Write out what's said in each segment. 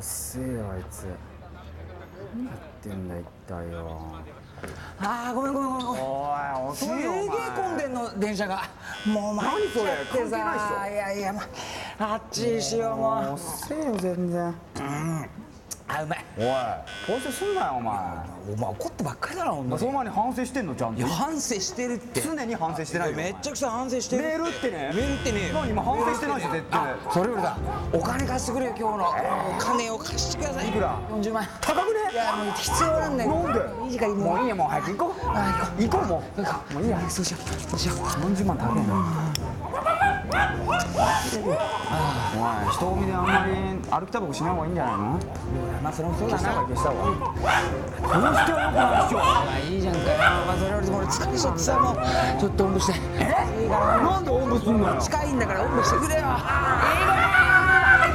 遅えよあいつ。何やってんだ一体よ。ああごめんごめんごめんおいすげえ混んでんの電車が。もう参っちゃってさ。いやいやまあっちにしようもう。遅えよ全然あうまい。おい。反省すんなよお前。お前怒ってばっかりだなほんとに。その前に反省してんのちゃんと。いや反省してるって。常に反省してないよ。めっちゃくちゃ反省してる。メールってね。メールってね何今反省してないし絶対。それよりだ。お金貸してくれよ今日の。お金を貸してください。いくら？40万。円高くね？いやもう必要なんだよ。なんで？いい時間ももういいよもう早く行こう。あ行こう。も行こう。もういいや。そうしよう。そうしよう。う40万高いなおい人混みであんまり歩きタバコしない方がいいんじゃないの？まあそれもそうだな。消した方がいいこうしてはよくな。いっしょまあいいじゃんかよまあそれよりも俺疲れちゃってさもうちょっとおんぶして。え？いいからなんでおんぶすんの？よ近いんだからおんぶしてくれよ。あら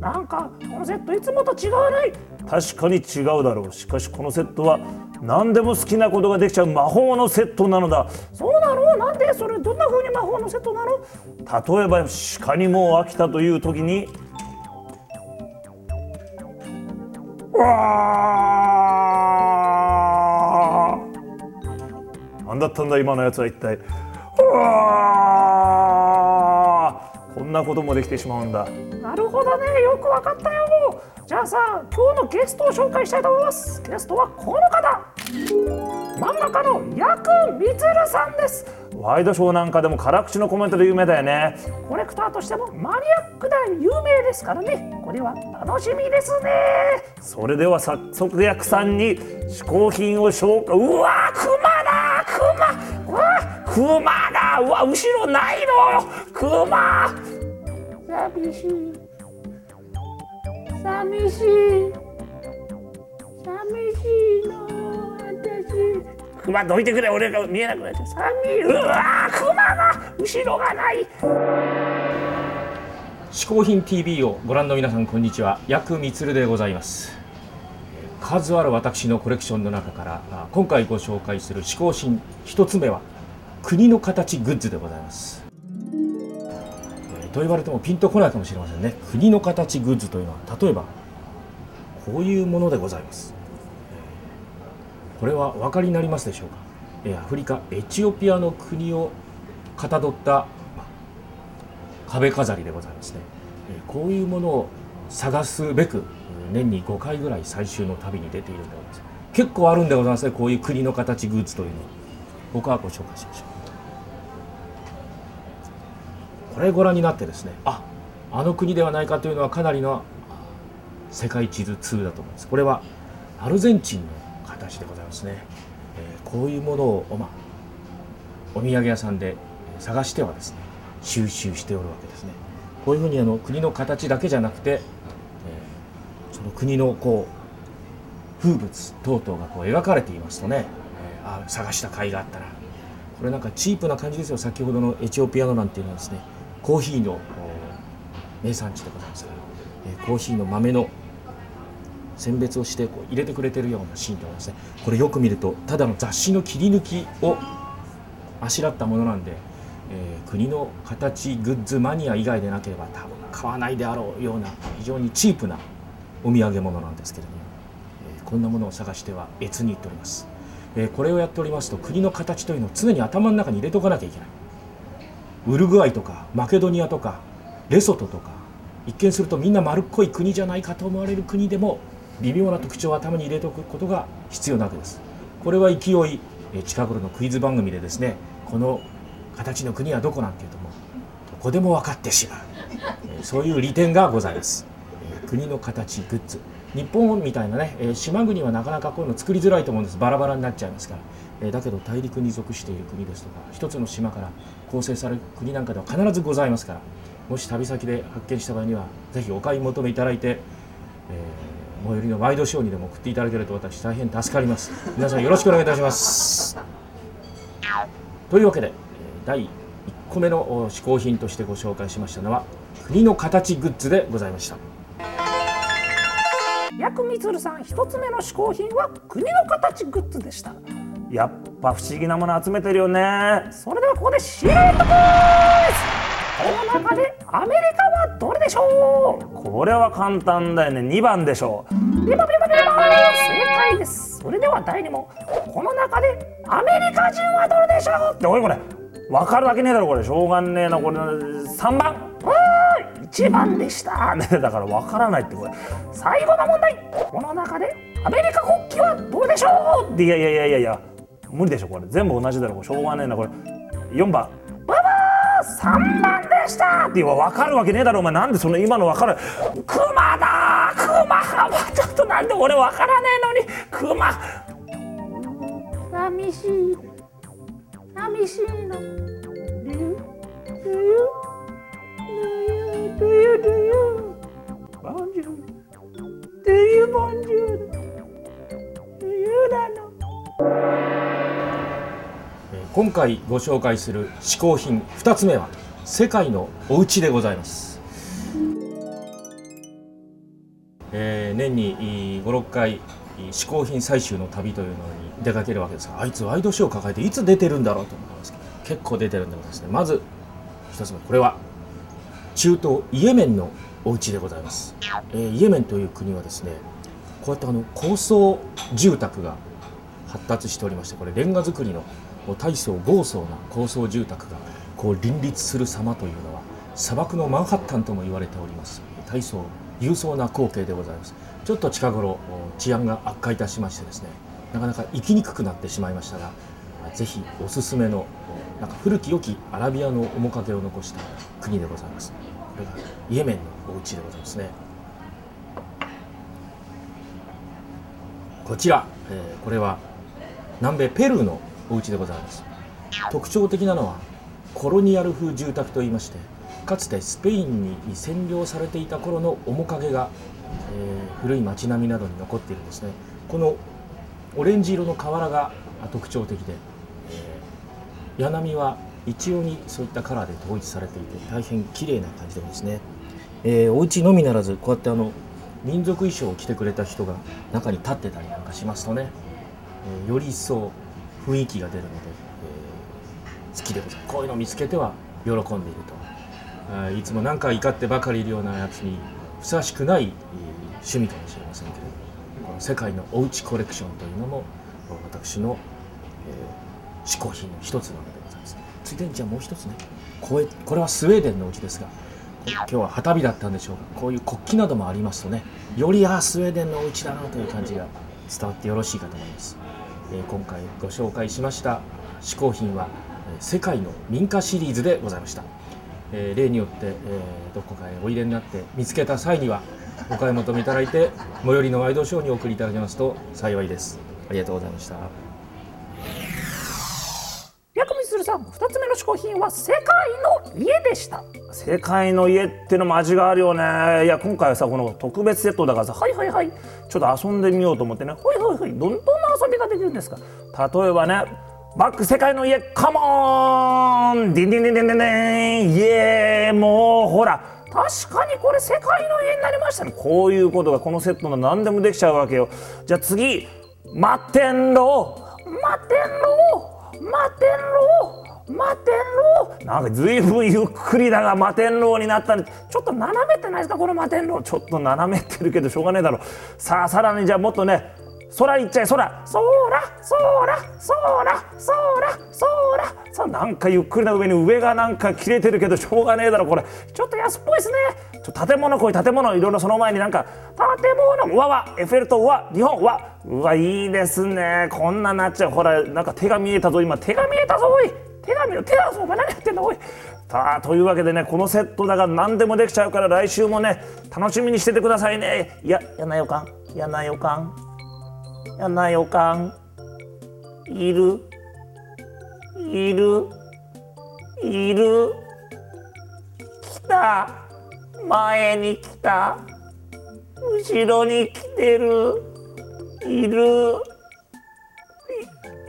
なんかこのセットいつもと違わない？確かに違うだろう。しかしこのセットは何でも好きなことができちゃう魔法のセットなのだ。そうなのなんでそれどんな風に魔法のセットなの？例えば鹿にもう飽きたという時に。うわー。何だったんだ今のやつは一体。うわーこんなこともできてしまうんだ。なるほどね。よくわかったよじゃあさ今日のゲストを紹介したいと思います。ゲストはこの方。漫画家のヤクミツルさんです。ワイドショーなんかでも辛口のコメントで有名だよね。コレクターとしてもマニアックで有名ですからね。これは楽しみですね。それでは早速ヤクさんに嗜好品を紹介。うわクマだクマうわクマだうわ後ろないのクマ寂しい。寂しい。寂しいの私。クマどいてくれ俺が見えなくなっちゃう。寒い。うわクマが後ろがない。嗜好品 TV をご覧の皆さんこんにちは。ヤクミツルでございます。数ある私のコレクションの中から今回ご紹介する嗜好品一つ目は国の形グッズでございます。えと言われてもピンとこないかもしれませんね。国の形グッズというのは例えばこういうものでございます。これはお分かりになりますでしょうか？えアフリカエチオピアの国をかたどったまあ壁飾りでございますね、えこういうものを探すべく年に5回ぐらい採集の旅に出ているんでございます。結構あるんでございますねこういう国の形グッズというの僕はご紹介しましょう。これご覧になってですねあ。あの国ではないかというのはかなりのあ世界地図2だと思います。これはアルゼンチンの形でございますね、えーこういうものを、まあ、お土産屋さんでえー探してはですね収集しておるわけですね。こういうふうにあの国の形だけじゃなくて、えーその国のこう風物等々がこう描かれていますとね、えーあ探した甲斐があったら。これなんかチープな感じですよ。先ほどのエチオピアのなんていうのはですねコーヒーの名産地でございます。から、えーコーヒーの豆の選別をしてこう入れてくれてるようなシーンでございますね。これよく見るとただの雑誌の切り抜きをあしらったものなんで、えー国の形グッズマニア以外でなければ多分買わないであろうような非常にチープなお土産物なんですけれども、えーこんなものを探しては越に行っております、えーこれをやっておりますと国の形というのを常に頭の中に入れておかなきゃいけない。ウルグアイとかマケドニアとかレソトとか一見するとみんな丸っこい国じゃないかと思われる国でも微妙な特徴を頭に入れておくことが必要なわけです。これは勢い近頃のクイズ番組でですねこの形の国はどこなんていうともどこでも分かってしまうそういう利点がございます、国の形グッズ。日本みたいなね、島国はなかなかこういうの作りづらいと思うんです。バラバラになっちゃいますから、だけど大陸に属している国ですとか一つの島から構成される国なんかでは必ずございますからもし旅先で発見した場合にはぜひお買い求めいただいて、えー最寄りのワイドショーにでも送っていただけると私大変助かります。皆さんよろしくお願いいたします。というわけで第1個目の嗜好品としてご紹介しましたのは国の形グッズでございました。ヤクミツルさん一つ目の嗜好品は国の形グッズでした。やっぱ不思議なもの集めてるよね。それではここでシートクイズこの中でアメリカはどれでしょう？これは簡単だよね。2番でしょう。ビバビバビバ正解ですそれでは第2問この中でアメリカ人はどれでしょうっておいこれ分かるわけねえだろこれしょうがねえなこれ3番わーい1番でしたねだから分からないってこれ最後の問題この中でアメリカ国旗はどれでしょういやいやいやいやいや無理でしょこれ。全部同じだろこれ。しょうがねえなこれ。4番。ババー3番でしたって言う分かるわけねえだろお前。なんでその今の分かるクマだクマちょっとなんで俺分からねえのに。クマ寂しい。寂しいの。Do you? Do you? Do you? Do you? Bonjour. Do you bonjour? 今回ご紹介する嗜好品2つ目は世界のお家でございます、えー年に56回嗜好品採集の旅というのに出かけるわけですがあいつワイドショーを抱えていつ出てるんだろうと思いますけど結構出てるんでございますね。まず1つ目これは中東イエメンのお家でございます、えーイエメンという国はですねこうやってあの高層住宅が発達しておりましてこれレンガ造りの大層豪壮な高層住宅がこう林立する様というのは砂漠のマンハッタンとも言われております。大層勇壮な光景でございます。ちょっと近頃治安が悪化いたしましてですねなかなか生きにくくなってしまいましたがぜひおすすめのなんか古き良きアラビアの面影を残した国でございます。これがイエメンのお家でございますね。こちら、えーこれは南米ペルーのお家でございます。特徴的なのはコロニアル風住宅といいましてかつてスペインに占領されていた頃の面影が、えー古い街並みなどに残っているんですね。このオレンジ色の瓦が特徴的で、えー屋並みは一様にそういったカラーで統一されていて大変綺麗な感じでですね、えーお家のみならずこうやってあの民族衣装を着てくれた人が中に立ってたりなんかしますとね、えーより一層雰囲気が出るので、えー好きでございます。こういうのを見つけては喜んでいると。あいつも何か怒ってばかりいるようなやつにふさわしくない、えー趣味かもしれませんけれどもこの世界のおうちコレクションというのも私の、えー嗜好品の一つなのでございます。ついでにじゃあもう一つね。これこれはスウェーデンのお家ですが今日は旗日だったんでしょうか。こういう国旗などもありますとねよりああスウェーデンのお家だなという感じが伝わってよろしいかと思います、え今回ご紹介しました嗜好品はえ世界の民家シリーズでございました、え例によって、えどこかへお入れになって見つけた際にはお買い求めいただいて最寄りのワイドショーにお送りいただけますと幸いです。ありがとうございました。2つ目の嗜好品は世界の家でした。世界の家ってのも味があるよね。いや今回はさこの特別セットだからさはいはいはい。ちょっと遊んでみようと思ってね。はいはいはい。どんどんな遊びができるんですか？例えばねバック世界の家カモンディンディンディンディンディンディンイエーイもうほら確かにこれ世界の家になりましたねこういうことがこのセットの何でもできちゃうわけよじゃあ次摩天楼摩天楼摩天楼摩天楼なんかずいぶんゆっくりだが摩天楼になったねちょっと斜めってないですか？この摩天楼ちょっと斜めってるけどしょうがねえだろさあさらにじゃあもっとね空行っちゃえ。空。空。空。空。空。空空さなんかゆっくりな上に上がなんか切れてるけどしょうがねえだろこれ。ちょっと安っぽいですね。ちょ建物来い。う建物。いろいろその前になんか建物わわエッフェル塔うわ日本うわうわいいですね。こんななっちゃう。ほらなんか手が見えたぞ今。手が見えたぞおい。手が見え手だぞお前何やってんだおい。さあというわけでねこのセットだが何でもできちゃうから来週もね楽しみにしててくださいね。いや嫌な予感。嫌な予感。嫌な予感。いる。いる。いる。来た。前に来た。後ろに来てる。いる。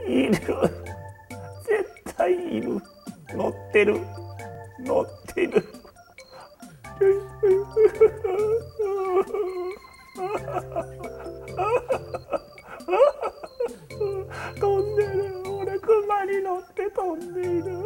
いいる。ってる。乗ってる。飛んでる。俺熊に乗って飛んでいる。